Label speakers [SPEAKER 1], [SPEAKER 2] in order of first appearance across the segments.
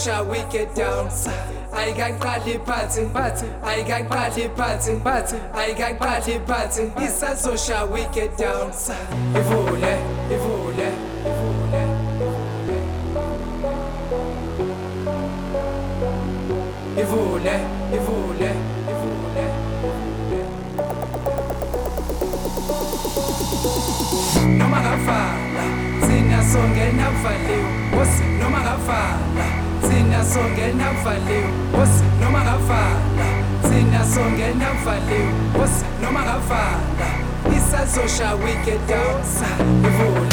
[SPEAKER 1] social wicked dance. I got party party party. I got party party party. I got party party. It's a social wicked dance. Ivole, ivole, ivole. Noma ngavala isazosha wicked dance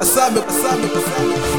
[SPEAKER 2] السابق السابق
[SPEAKER 3] السابق.